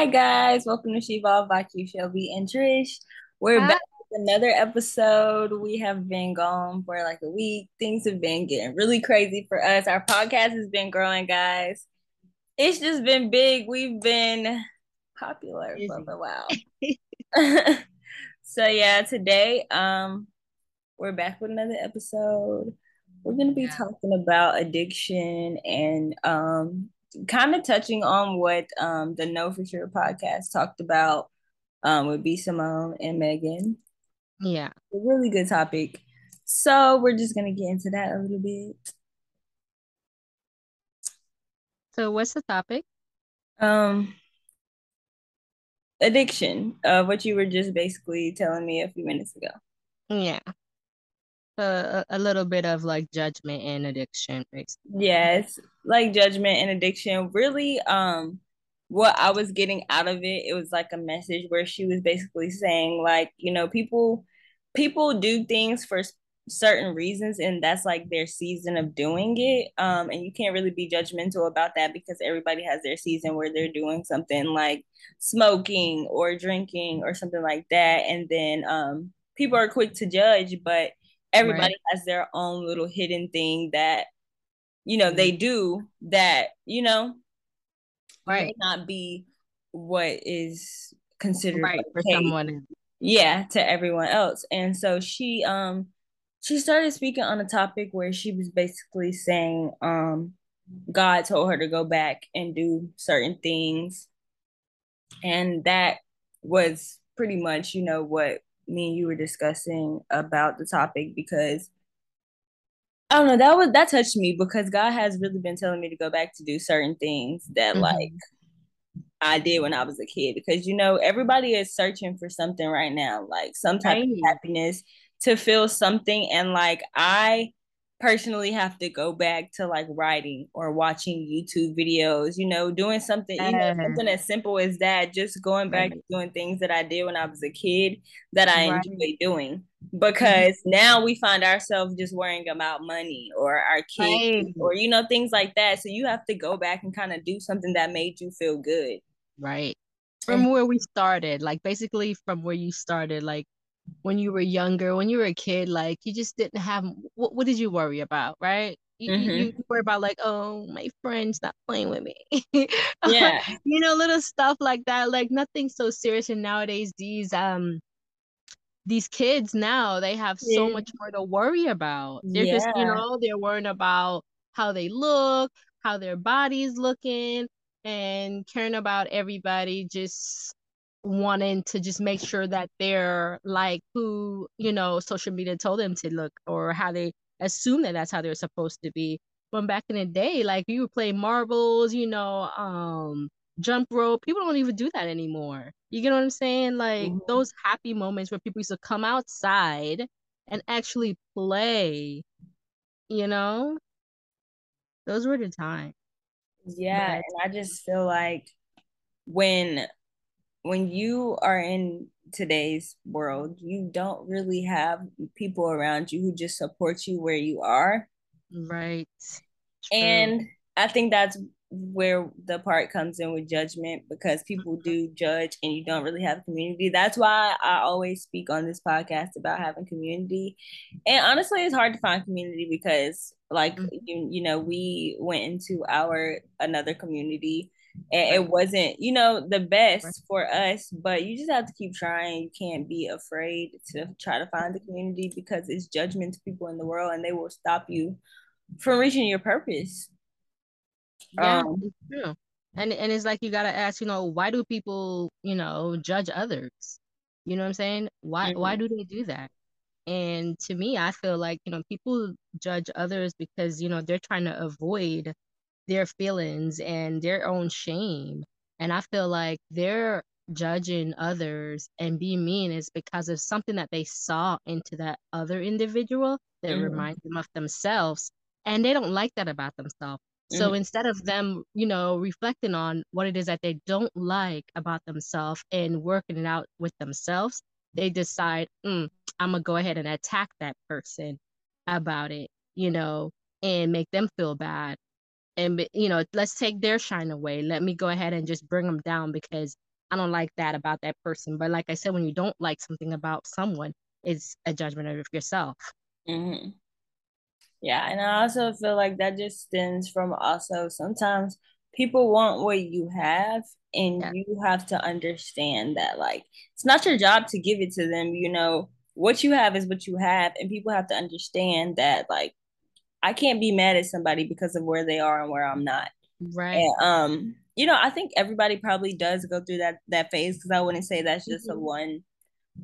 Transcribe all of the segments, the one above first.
Hi guys, welcome to She Evolved by Que Shelby and Trish. We're Hi. back with another episode. We have been gone for like a week. Things have been getting really crazy for us. Our podcast has been growing, guys. It's just been big. We've been popular for a while. so yeah, today um we're back with another episode. We're gonna be talking about addiction and um kind of touching on what um the Know for Sure podcast talked about um with B Simone and Megan. Yeah. A really good topic. So we're just gonna get into that a little bit. So what's the topic? Um addiction, uh what you were just basically telling me a few minutes ago. Yeah. A, a little bit of like judgment and addiction, basically. Yes, like judgment and addiction. Really, um, what I was getting out of it, it was like a message where she was basically saying, like, you know, people people do things for certain reasons, and that's like their season of doing it. Um, and you can't really be judgmental about that because everybody has their season where they're doing something like smoking or drinking or something like that. And then um people are quick to judge, but everybody Right. has their own little hidden thing that you know they do that you know may Right. not be what is considered Right. For someone. yeah to everyone else and so she um she started speaking on a topic where she was basically saying um god told her to go back and do certain things and that was pretty much you know what me and you were discussing about the topic because I don't know. That was that touched me because God has really been telling me to go back to do certain things that like Mhm. I did when I was a kid. Because you know, everybody is searching for something right now, like some type of happiness to feel something. And like I personally have to go back to like writing or watching YouTube videos, you know, doing something, you know, something as simple as that, just going back Right. doing things that I did when I was a kid that I Right. enjoy doing Mhm. because now we find ourselves just worrying about money or our kids Right. or you know things like that so you have to go back and kind of do something that made you feel good Right. and From where we started, like basically from where you started, like when you were younger, when you were a kid, like you just didn't have what what did you worry about, right? You mm-hmm. you worry about like, oh, my friend's not playing with me. yeah You know, little stuff like that, like nothing so serious. And nowadays these um these kids now they have so much more to worry about. They're just, you know, they're worrying about how they look, how their body's looking, and caring about everybody just wanting to just make sure that they're like who, you know, social media told them to look or how they assume that that's how they're supposed to be. When back in the day, like you would play marbles, you know, um, jump rope. People don't even do that anymore. You get what I'm saying? Like Mhm. those happy moments where people used to come outside and actually play, you know? Those were the times. yeah But and i just feel like when when you are in today's world you don't really have people around you who just support you where you are right. True. And I think that's where the part comes in with judgment because people do judge and you don't really have a community. That's why I always speak on this podcast about having community. And honestly, it's hard to find community because like Mhm. you, you know, we went into our another community and it wasn't, you know, the best for us, but you just have to keep trying. You can't be afraid to try to find the community because it's judgment to people in the world and they will stop you from reaching your purpose. Yeah, Um, true. And and it's like you gotta ask, you know, why do people, you know, judge others? You know what I'm saying? Why why mhm, do they do that? And to me, I feel like, you know, people judge others because, you know, they're trying to avoid their feelings and their own shame. And I feel like they're judging others and being mean is because of something that they saw into that other individual that mhm, reminds them of themselves. And they don't like that about themselves. So mhm, instead of them, you know, reflecting on what it is that they don't like about themselves and working it out with themselves, they decide, mm, I'm gonna go ahead and attack that person about it, you know, and make them feel bad. And you know, let's take their shine away. Let me go ahead and just bring them down because I don't like that about that person. But like I said, when you don't like something about someone, it's a judgment of yourself. Mm-hmm. Yeah, and I also feel like that just stems from also sometimes people want what you have and yeah. you have to understand that like it's not your job to give it to them you know what you have is what you have and people have to understand that like i can't be mad at somebody because of where they are and where i'm not right and, um you know i think everybody probably does go through that that phase because i wouldn't say that's just mm-hmm. a one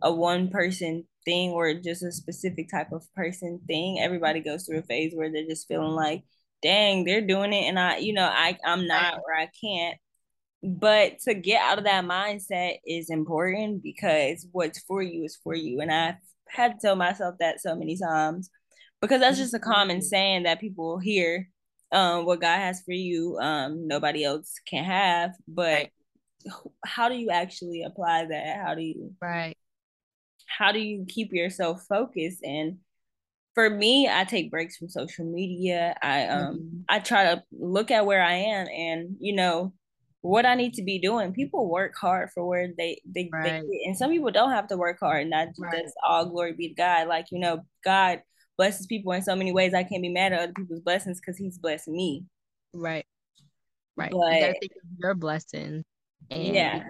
a one person thing or just a specific type of person thing everybody goes through a phase where they're just feeling like dang, they're doing it and I, you know, I I'm not or I can't. But to get out of that mindset is important because what's for you is for you. And I've had to tell myself that so many times because that's just a common mm-hmm. saying that people hear. Um, what God has for you, um, nobody else can have. But how do you actually apply that? How do you right? How do you keep yourself focused and for me, I take breaks from social media. I um mm-hmm. I try to look at where I am and you know what I need to be doing. People work hard for where they they, right. they and some people don't have to work hard. And that, right. that's all glory be to God. Like you know, God blesses people in so many ways. I can't be mad at other people's blessings because He's blessing me. Right. Right. But, you gotta think of your blessing and yeah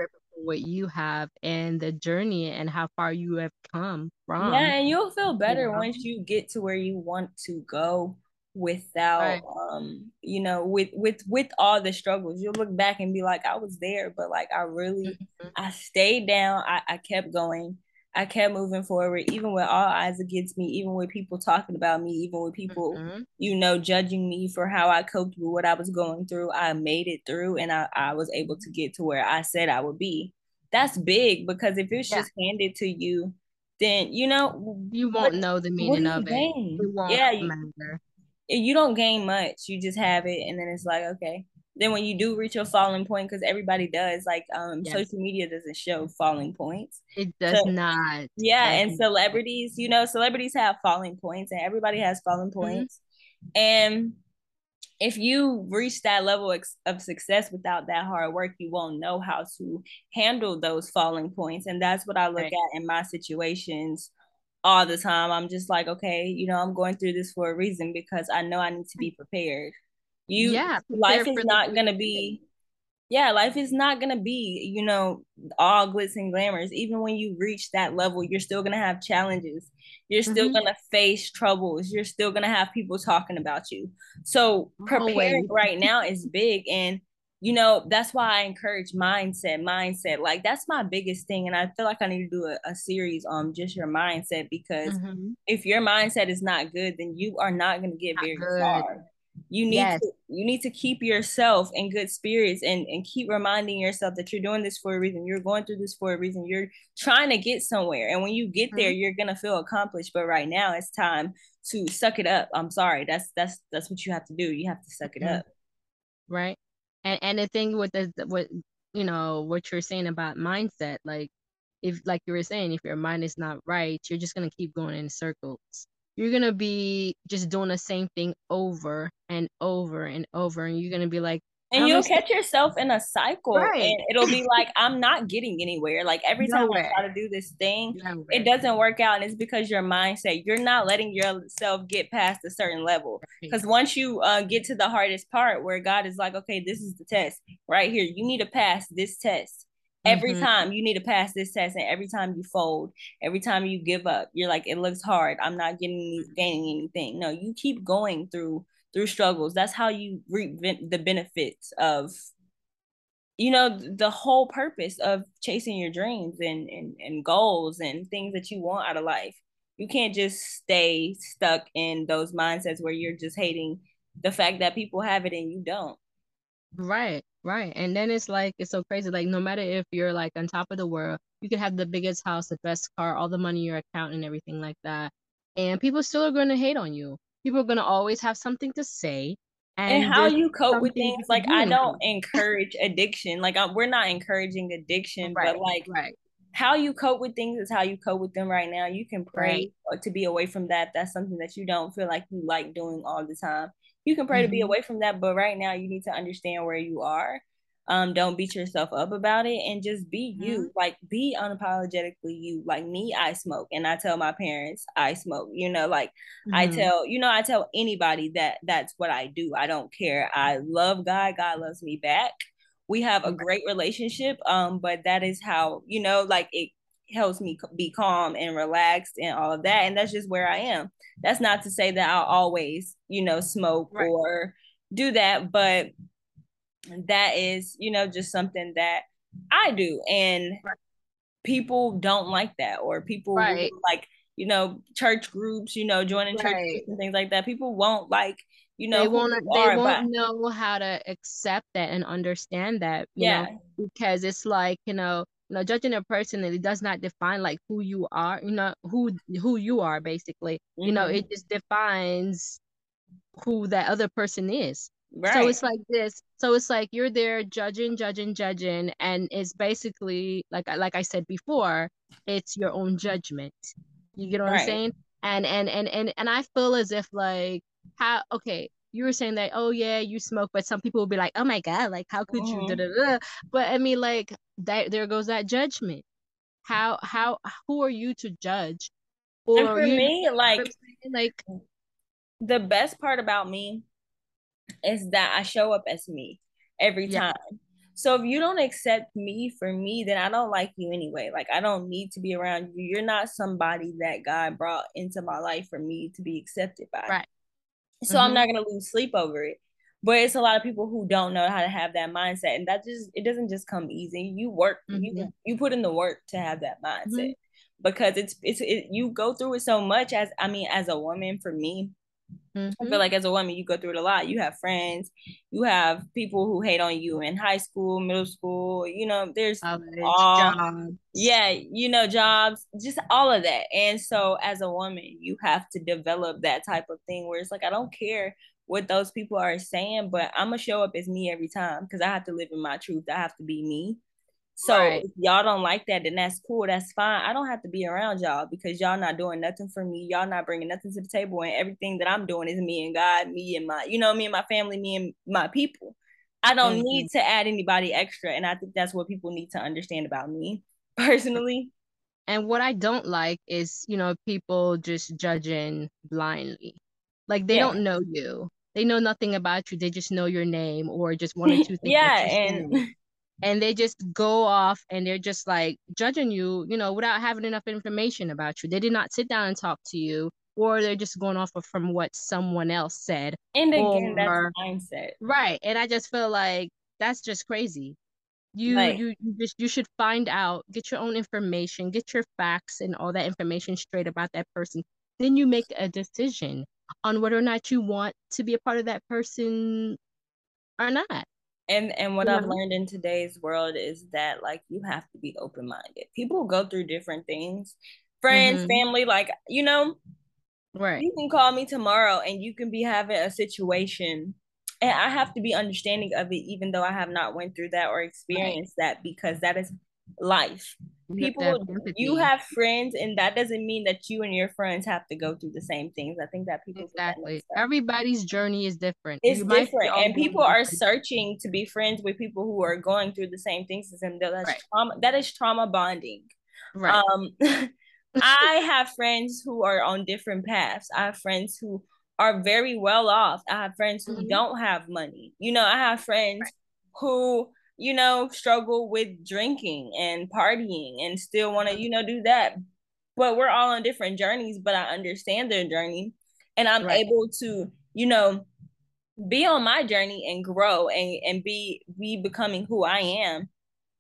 what you have and the journey and how far you have come from. Yeah, and you'll feel better you know? once you get to where you want to go without right. um you know with with with all the struggles you'll look back and be like i was there but like i really mm-hmm. i stayed down I, I kept going I kept moving forward, even with all eyes against me, even with people talking about me, even with people, mm-hmm. you know, judging me for how I coped with what I was going through. I made it through and I, I was able to get to where I said I would be. That's big because if it's yeah. just handed to you, then you know you won't what, know the meaning of gain? it. it yeah, you, you don't gain much. You just have it, and then it's like okay, then when you do reach your falling point because everybody does like um yes. social media doesn't show falling points it does so, not yeah and celebrities you know celebrities have falling points and everybody has falling mm-hmm. points mm-hmm. and if you reach that level of success without that hard work you won't know how to handle those falling points and that's what i look right. at in my situations all the time i'm just like okay you know i'm going through this for a reason because i know i need to be prepared you yeah, life is not gonna be yeah, life is not gonna be, you know, all glitz and glamours. Even when you reach that level, you're still gonna have challenges. You're still mm-hmm. gonna face troubles. You're still gonna have people talking about you. So preparing right now is big. And you know, that's why I encourage mindset, mindset. Like that's my biggest thing. And I feel like I need to do a, a series on just your mindset because mm-hmm. if your mindset is not good, then you are not gonna get not very good. far you need yes. to you need to keep yourself in good spirits and and keep reminding yourself that you're doing this for a reason. You're going through this for a reason. You're trying to get somewhere. And when you get mm-hmm. there you're gonna feel accomplished. But right now it's time to suck it up. I'm sorry. That's that's that's what you have to do. You have to suck it mm-hmm. up. Right. And and the thing with the what you know what you're saying about mindset like if like you were saying if your mind is not right you're just gonna keep going in circles you're gonna be just doing the same thing over and over and over, and you're gonna be like, and you'll catch yourself in a cycle, right. and it'll be like, I'm not getting anywhere. Like every time Nowhere. I try to do this thing, Nowhere. it doesn't work out, and it's because your mindset. You're not letting yourself get past a certain level. Because right. once you uh, get to the hardest part, where God is like, okay, this is the test right here. You need to pass this test Every mm-hmm. time you need to pass this test, and every time you fold, every time you give up, you're like, it looks hard. I'm not getting gaining anything. No, you keep going through through struggles. That's how you reap the benefits of, you know, the whole purpose of chasing your dreams and and and goals and things that you want out of life. You can't just stay stuck in those mindsets where you're just hating the fact that people have it and you don't. Right. Right. And then it's like, it's so crazy. Like, no matter if you're like on top of the world, you could have the biggest house, the best car, all the money in your account, and everything like that. And people still are going to hate on you. People are going to always have something to say. And, and how you cope with things. Like, I don't encourage addiction. Like, I, we're not encouraging addiction, right, but like, right. how you cope with things is how you cope with them right now. You can pray right. to be away from that. That's something that you don't feel like you like doing all the time you can pray mm-hmm. to be mm-hmm. away from that but right now you need to understand where you are um don't beat yourself up about it and just be you mm-hmm. like be unapologetically you like me i smoke and i tell my parents i smoke you know like mm-hmm. i tell you know i tell anybody that that's what i do i don't care i love god god loves me back we have a great relationship um but that is how you know like it helps me be calm and relaxed and all of that and that's just where i am that's not to say that i'll always you know smoke right. or do that but that is you know just something that i do and right. people don't like that or people right. like you know church groups you know joining right. church and things like that people won't like you know they won't they won't know how to accept that and understand that yeah know, because it's like you know you know judging a person it does not define like who you are you know who who you are basically mm-hmm. you know it mm-hmm. just defines who that other person is Right. So it's like this. So it's like you're there judging, judging, judging, and it's basically like like I said before, it's your own judgment. You get what right. I'm saying? And and and and and I feel as if like how okay, you were saying that oh yeah you smoke, but some people will be like oh my god like how could mm-hmm. you? Da-da-da. But I mean like that there goes that judgment. How how who are you to judge? Or and for you, me like like the best part about me is that I show up as me every yeah. time. So if you don't accept me for me, then I don't like you anyway. Like I don't need to be around you. You're not somebody that God brought into my life for me to be accepted by. Right. So mm-hmm. I'm not gonna lose sleep over it. But it's a lot of people who don't know how to have that mindset, and that just it doesn't just come easy. You work, mm-hmm. you you put in the work to have that mindset mm-hmm. because it's it's it, you go through it so much. As I mean, as a woman, for me, Mm-hmm. I feel like as a woman, you go through it a lot. You have friends, you have people who hate on you in high school, middle school. You know, there's all, jobs. yeah, you know, jobs, just all of that. And so, as a woman, you have to develop that type of thing where it's like, I don't care what those people are saying, but I'm gonna show up as me every time because I have to live in my truth. I have to be me. So right. if y'all don't like that, then that's cool. That's fine. I don't have to be around y'all because y'all not doing nothing for me. Y'all not bringing nothing to the table, and everything that I'm doing is me and God, me and my, you know, me and my family, me and my people. I don't mm-hmm. need to add anybody extra, and I think that's what people need to understand about me personally. And what I don't like is, you know, people just judging blindly. Like they yeah. don't know you. They know nothing about you. They just know your name or just one or two things. yeah, and and they just go off and they're just like judging you, you know, without having enough information about you. They did not sit down and talk to you, or they're just going off of from what someone else said. And again, or, that's mindset, right? And I just feel like that's just crazy. You like, you you just you should find out, get your own information, get your facts and all that information straight about that person. Then you make a decision on whether or not you want to be a part of that person or not and and what yeah. i've learned in today's world is that like you have to be open-minded people go through different things friends mm-hmm. family like you know right you can call me tomorrow and you can be having a situation and i have to be understanding of it even though i have not went through that or experienced right. that because that is life. People you have friends and that doesn't mean that you and your friends have to go through the same things. I think that people exactly. everybody's journey is different. It's you different and people are different. searching to be friends with people who are going through the same things as them. That's right. trauma that is trauma bonding. Right. Um i have friends who are on different paths. I have friends who are very well off. I have friends who mm-hmm. don't have money. You know i have friends right. who you know, struggle with drinking and partying and still want to, you know, do that. But we're all on different journeys, but I understand their journey and I'm right. able to, you know, be on my journey and grow and and be be becoming who I am.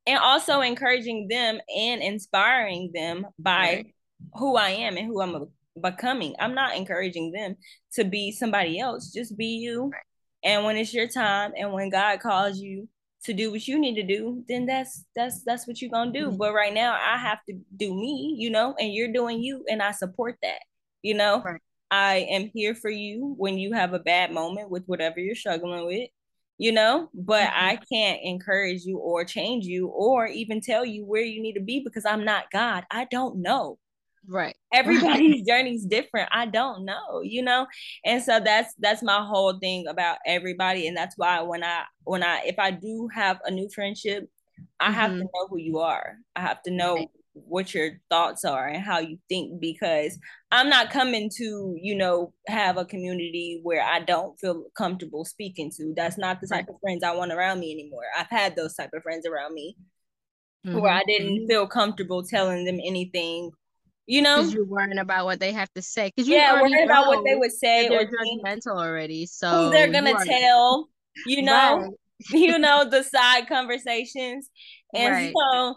And also encouraging them and inspiring them by right. who I am and who I'm becoming. I'm not encouraging them to be somebody else. Just be you. Right. And when it's your time and when God calls you to do what you need to do, then that's that's that's what you're gonna do. Mm-hmm. But right now I have to do me, you know, and you're doing you and I support that, you know. Right. I am here for you when you have a bad moment with whatever you're struggling with, you know, but mm-hmm. I can't encourage you or change you or even tell you where you need to be because I'm not God. I don't know. Right. Everybody's journey is different. I don't know, you know? And so that's that's my whole thing about everybody. And that's why when I when I if I do have a new friendship, I mm-hmm. have to mm-hmm. know who you are. I have to know right. what your thoughts are and how you think because I'm not coming to, you know, have a community where I don't feel comfortable speaking to. That's not the type right. of friends I want around me anymore. I've had those type of friends around me mm-hmm. where I didn't mm-hmm. feel comfortable telling them anything you know you're worrying about what they have to say because you yeah worrying about what they would say they're judgmental already so who they're gonna tell you know right. you know the side conversations and right. so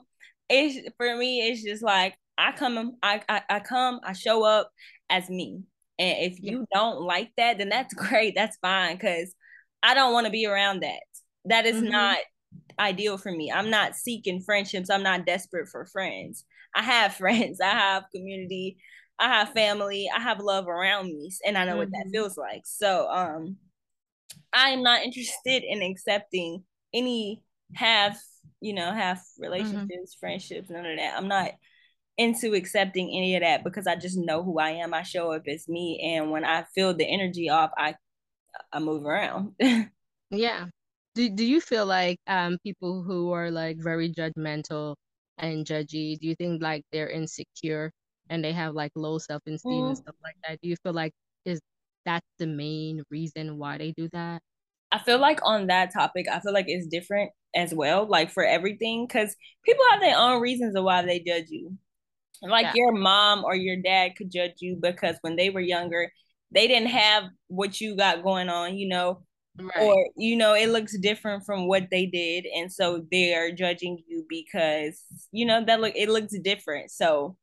it's for me it's just like i come I, I i come i show up as me and if you yeah. don't like that then that's great that's fine because i don't want to be around that that is mm-hmm. not ideal for me i'm not seeking friendships i'm not desperate for friends I have friends, I have community, I have family, I have love around me, and I know mm-hmm. what that mm-hmm. feels like. So, um, I am not interested in accepting any half, you know, half relationships, mm-hmm. friendships, none of that. I'm not into accepting any of that because I just know who I am. I show up as me, and when I feel the energy off, I I move around. yeah. Do Do you feel like um people who are like very judgmental and judgy? Do you think like they're insecure and they have like low self esteem mm. and stuff like that? Do you feel like is that the main reason why they do that? I feel like on that topic, I feel like it's different as well, like for everything, because people have their own reasons of why they judge you. Like yeah. your mom or your dad could judge you because when they were younger, they didn't have what you got going on, you know, Right. Or, you know, it looks different from what they did. And so they're judging you because, you know, that look it looks different. So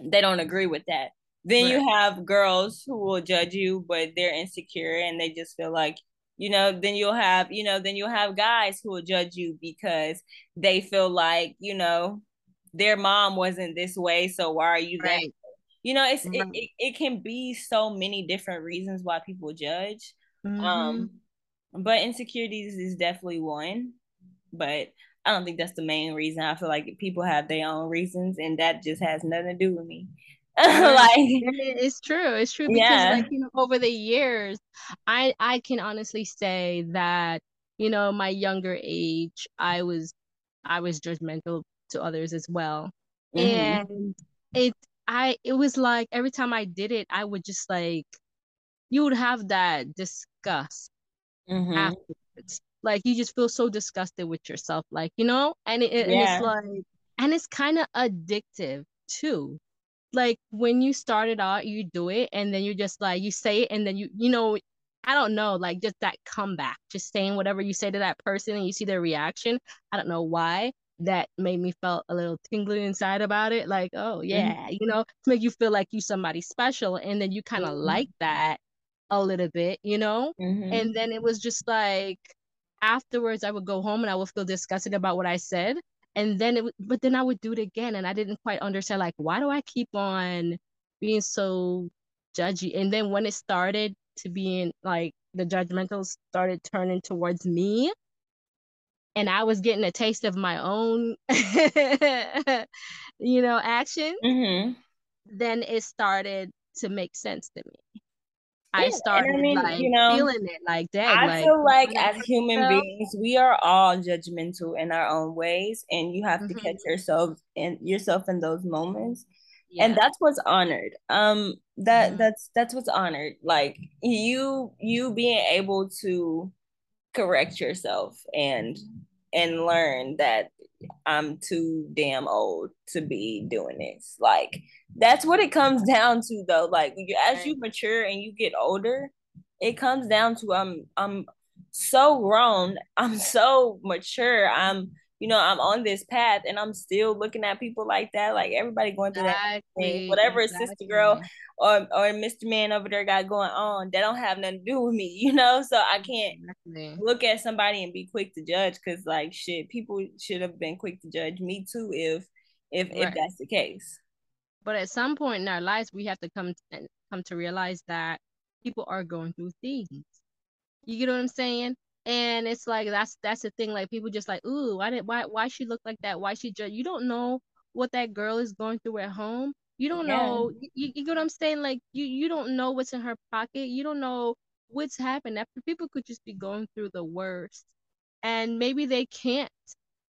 they don't agree with that. Then right. you have girls who will judge you, but they're insecure and they just feel like, you know, then you'll have, you know, then you'll have guys who will judge you because they feel like, you know, their mom wasn't this way. So why are you right. that? You know, it's right. it, it, it can be so many different reasons why people judge. Mm-hmm. Um, but insecurities is definitely one, but I don't think that's the main reason. I feel like people have their own reasons, and that just has nothing to do with me. like it's true it's true because yeah. like you know over the years i i can honestly say that you know my younger age i was i was judgmental to others as well mm-hmm. and it i it was like every time i did it i would just like you would have that disgust mm-hmm. afterwards. Like you just feel so disgusted with yourself, like you know, and it, yeah. and it's like, and it's kind of addictive too. Like when you started out, you do it, and then you just like you say it, and then you you know, I don't know, like just that comeback, just saying whatever you say to that person, and you see their reaction. I don't know why that made me felt a little tingly inside about it like oh mm-hmm. yeah mm-hmm. you know to make you feel like you somebody special and then you kind of mm-hmm. like that a little bit, you know? Mm-hmm. And then it was just like afterwards I would go home and I would feel disgusted about what I said. And then it but then I would do it again and I didn't quite understand like why do I keep on being so judgy? And then when it started to being like the judgmental started turning towards me and I was getting a taste of my own you know action mm-hmm. then it started to make sense to me I started I mean, like you know, feeling it like that. I like, feel like as human beings, we are all judgmental in our own ways, and you have to mm-hmm. catch yourself and yourself in those moments. Yeah. And that's what's honored. Um, that mm-hmm. that's that's what's honored. Like you you being able to correct yourself and and learn that I'm too damn old to be doing this. Like that's what it comes down to though. Like as you mature and you get older, it comes down to I'm I'm so grown, I'm so mature, I'm you know, I'm on this path and I'm still looking at people like that. Like everybody going through exactly. that thing. Whatever exactly. sister girl or or Mr. Man over there got going on, that don't have nothing to do with me, you know? So I can't exactly. look at somebody and be quick to judge because like shit, people should have been quick to judge me too if if right. if that's the case. But at some point in our lives we have to come to, come to realize that people are going through things. You get what I'm saying? And it's like that's that's the thing like people just like ooh why did why why she look like that why she just you don't know what that girl is going through at home You don't yeah. know. You, you get what I'm saying? Like you you don't know what's in her pocket. You don't know what's happened. After people could just be going through the worst, and maybe they can't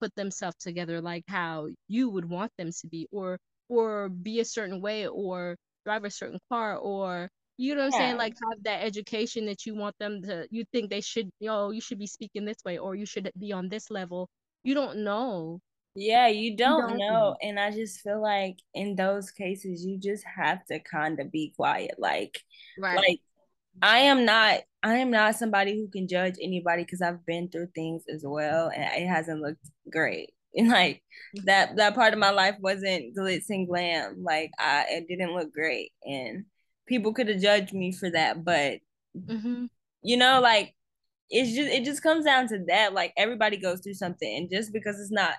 put themselves together like how you would want them to be, or or be a certain way, or drive a certain car, or you know what I'm saying? Like have that education that you want them to. You think they should. You know, you should be speaking this way, or you should be on this level. You don't know. Yeah, you don't, you don't know. And I just feel like in those cases, you just have to kind of be quiet. Like, right. like I am not. I am not somebody who can judge anybody because I've been through things as well, and it hasn't looked great. And like mm-hmm. that that part of my life wasn't glitz and glam. Like I it didn't look great, and people could have judged me for that, but mm-hmm. you know, like it's just it just comes down to that. Like everybody goes through something, and just because it's not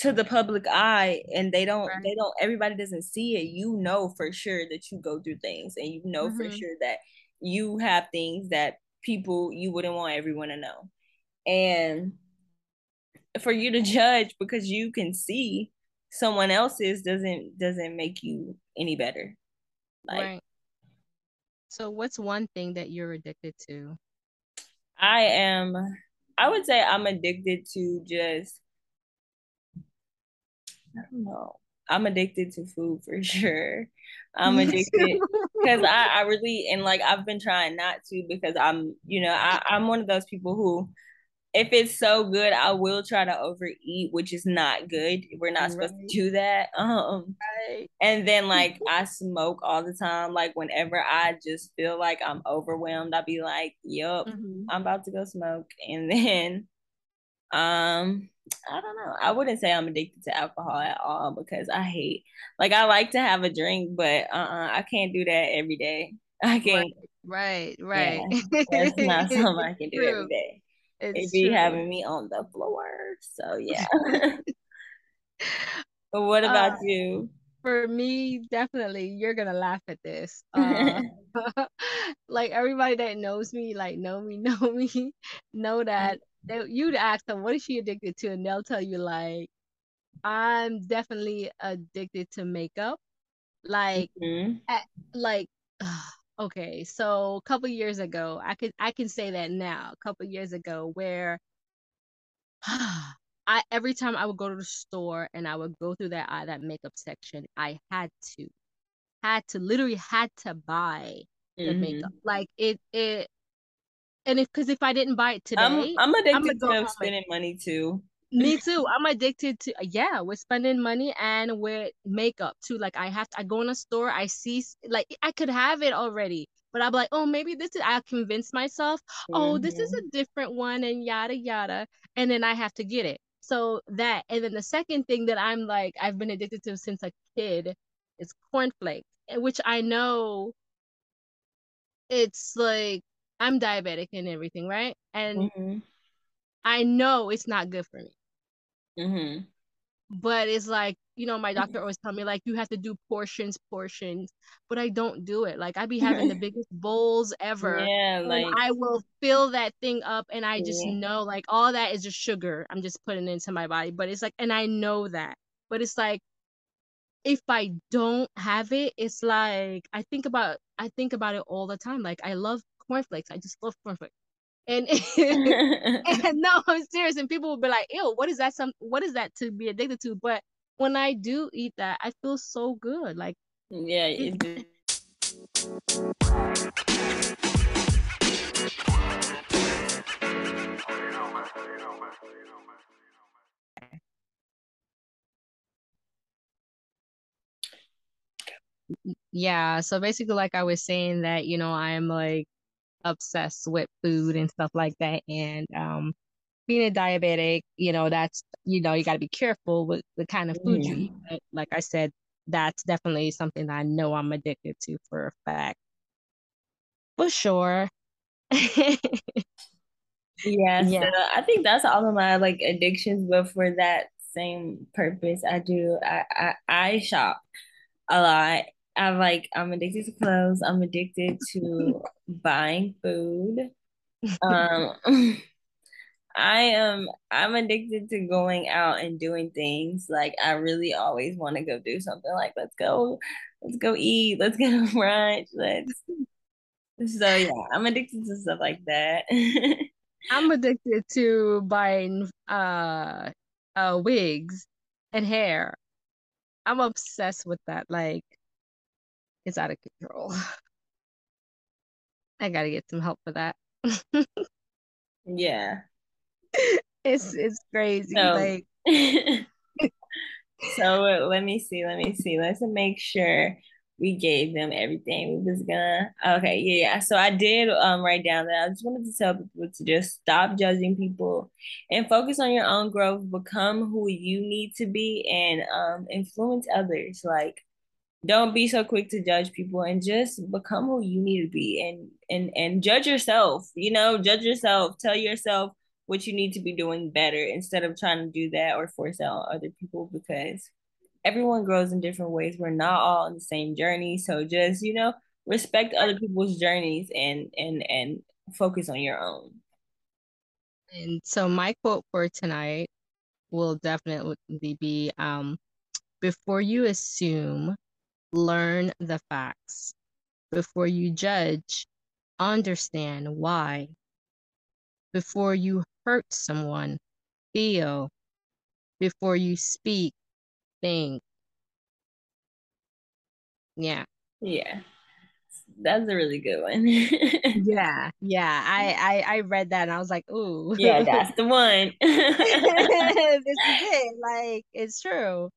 to the public eye and they don't right. they don't everybody doesn't see it you know for sure that you go through things and you know mm-hmm. for sure that you have things that people you wouldn't want everyone to know and for you to judge because you can see someone else's doesn't doesn't make you any better like right. So, what's one thing that you're addicted to? I am, I would say I'm addicted to just, I don't know. I'm addicted to food for sure. I'm addicted because I, I really, and like I've been trying not to because I'm, you know, I, I'm one of those people who if it's so good, I will try to overeat, which is not good. We're not supposed to do that. Um, right. and then like I smoke all the time. Like whenever I just feel like I'm overwhelmed, I'll be like, "Yup, mm-hmm. I'm about to go smoke." And then, um, I don't know. I wouldn't say I'm addicted to alcohol at all because I hate. Like I like to have a drink, but uh, uh-uh, I can't do that every day. I can't. Right, right. Yeah, that's not something I can do every day. It's be having me on the floor. So yeah. but what about uh, you? For me, definitely, you're gonna laugh at this. Uh, like everybody that knows me, like know me, know me, know that they, you'd ask them, "What is she addicted to?" and they'll tell you like, "I'm definitely addicted to makeup." Like, mm-hmm. at, like. Uh, okay so a couple years ago i could i can say that now a couple years ago where i every time i would go to the store and i would go through that uh, that makeup section i had to had to literally had to buy the mm-hmm. makeup like it it and if because if i didn't buy it today i'm, I'm addicted I'm to spending money too me too. I'm addicted to yeah, we're spending money and with makeup too. Like I have to I go in a store, I see like I could have it already, but I'm like, oh maybe this is I convince myself, oh, mm-hmm. this is mm-hmm. a different one and yada yada. And then I have to get it. So that and then the second thing that I'm like I've been addicted to since a kid is cornflakes, eh, which I know it's like I'm diabetic and everything, right? And mm-hmm. I know it's not good for me. Mm-hmm. But it's like, you know, my doctor always tell me like you have to do portions, portions, but I don't do it. Like I be having the biggest bowls ever. Yeah, like I will fill that thing up and I just yeah. know like all that is just sugar. I'm just putting into my body. But it's like and I know that. But it's like if I don't have it, it's like I think about I think about it all the time. Like I love cornflakes. I just love cornflakes. And, and no, I'm serious. And people will be like, ew, what is that some what is that to be addicted to? But when I do eat that, I feel so good. Like Yeah, it, yeah so basically like i was saying that you know i'm like obsessed with food and stuff like that. And um, being a diabetic, you know, that's you know, you got to be careful with the kind of food you eat. But like I said, that's definitely something that I know I'm addicted to for a fact. For sure. yeah, yeah. So I think that's all of my like addictions, but for that same purpose, I do I I, I shop a lot I like I'm addicted to clothes. I'm addicted to buying food. Um I am I'm addicted to going out and doing things. Like I really always want to go do something like let's go, let's go eat, let's get a brunch, let's so yeah, I'm addicted to stuff like that. I'm addicted to buying uh uh wigs and hair. I'm obsessed with that. Like it's out of control. I gotta get some help for that. yeah. It's it's crazy. So, like so let me see, let me see. Let's make sure we gave them everything. We was gonna okay, yeah, yeah. So I did um write down that I just wanted to tell people to just stop judging people and focus on your own growth, become who you need to be and um influence others. Like don't be so quick to judge people and just become who you need to be and and and judge yourself, you know, judge yourself, tell yourself what you need to be doing better instead of trying to do that or force out other people because everyone grows in different ways. We're not all on the same journey. So just, you know, respect other people's journeys and and and focus on your own. And so my quote for tonight will definitely be um before you assume, learn the facts. Before you judge, understand why. Before you hurt someone, feel. Before you speak, think. Yeah. Yeah. That's a really good one. yeah, yeah. I, mm. I I read that and I was like, ooh. Yeah, that's the one. this is it. Like it's true.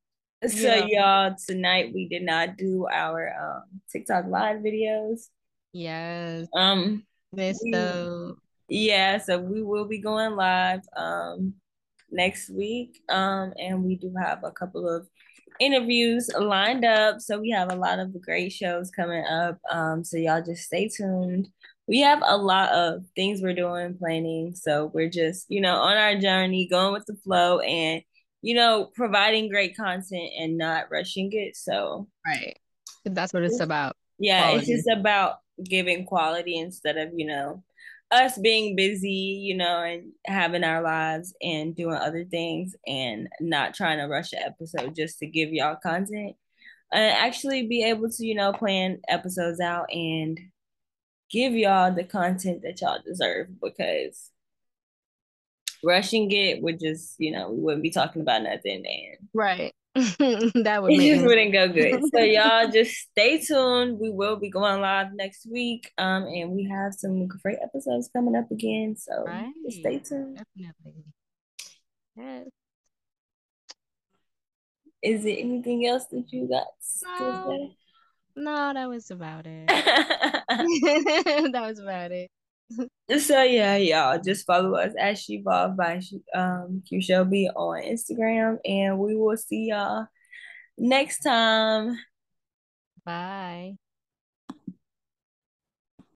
So yeah. y'all, tonight we did not do our um TikTok live videos. Yes. Um missed those. Yeah, so we will be going live um next week. Um, and we do have a couple of interviews lined up. So we have a lot of great shows coming up. Um, so y'all just stay tuned. We have a lot of things we're doing, planning. So we're just, you know, on our journey, going with the flow and, you know, providing great content and not rushing it. So, right. That's what it's about. Yeah, quality. it's just about giving quality instead of, you know, us being busy, you know, and having our lives and doing other things and not trying to rush an episode just to give y'all content and actually be able to, you know, plan episodes out and give y'all the content that y'all deserve because rushing it would just, you know, we wouldn't be talking about nothing and right. that would it just wouldn't go good. So y'all just stay tuned. We will be going live next week. Um, and we have some great episodes coming up again. So right. stay tuned. Definitely. Yes. Is it anything else that you got no. say? No, that was about it. that was about it. So yeah, y'all just follow us at She Evolved by um Que Shelby on Instagram, and we will see y'all next time. Bye.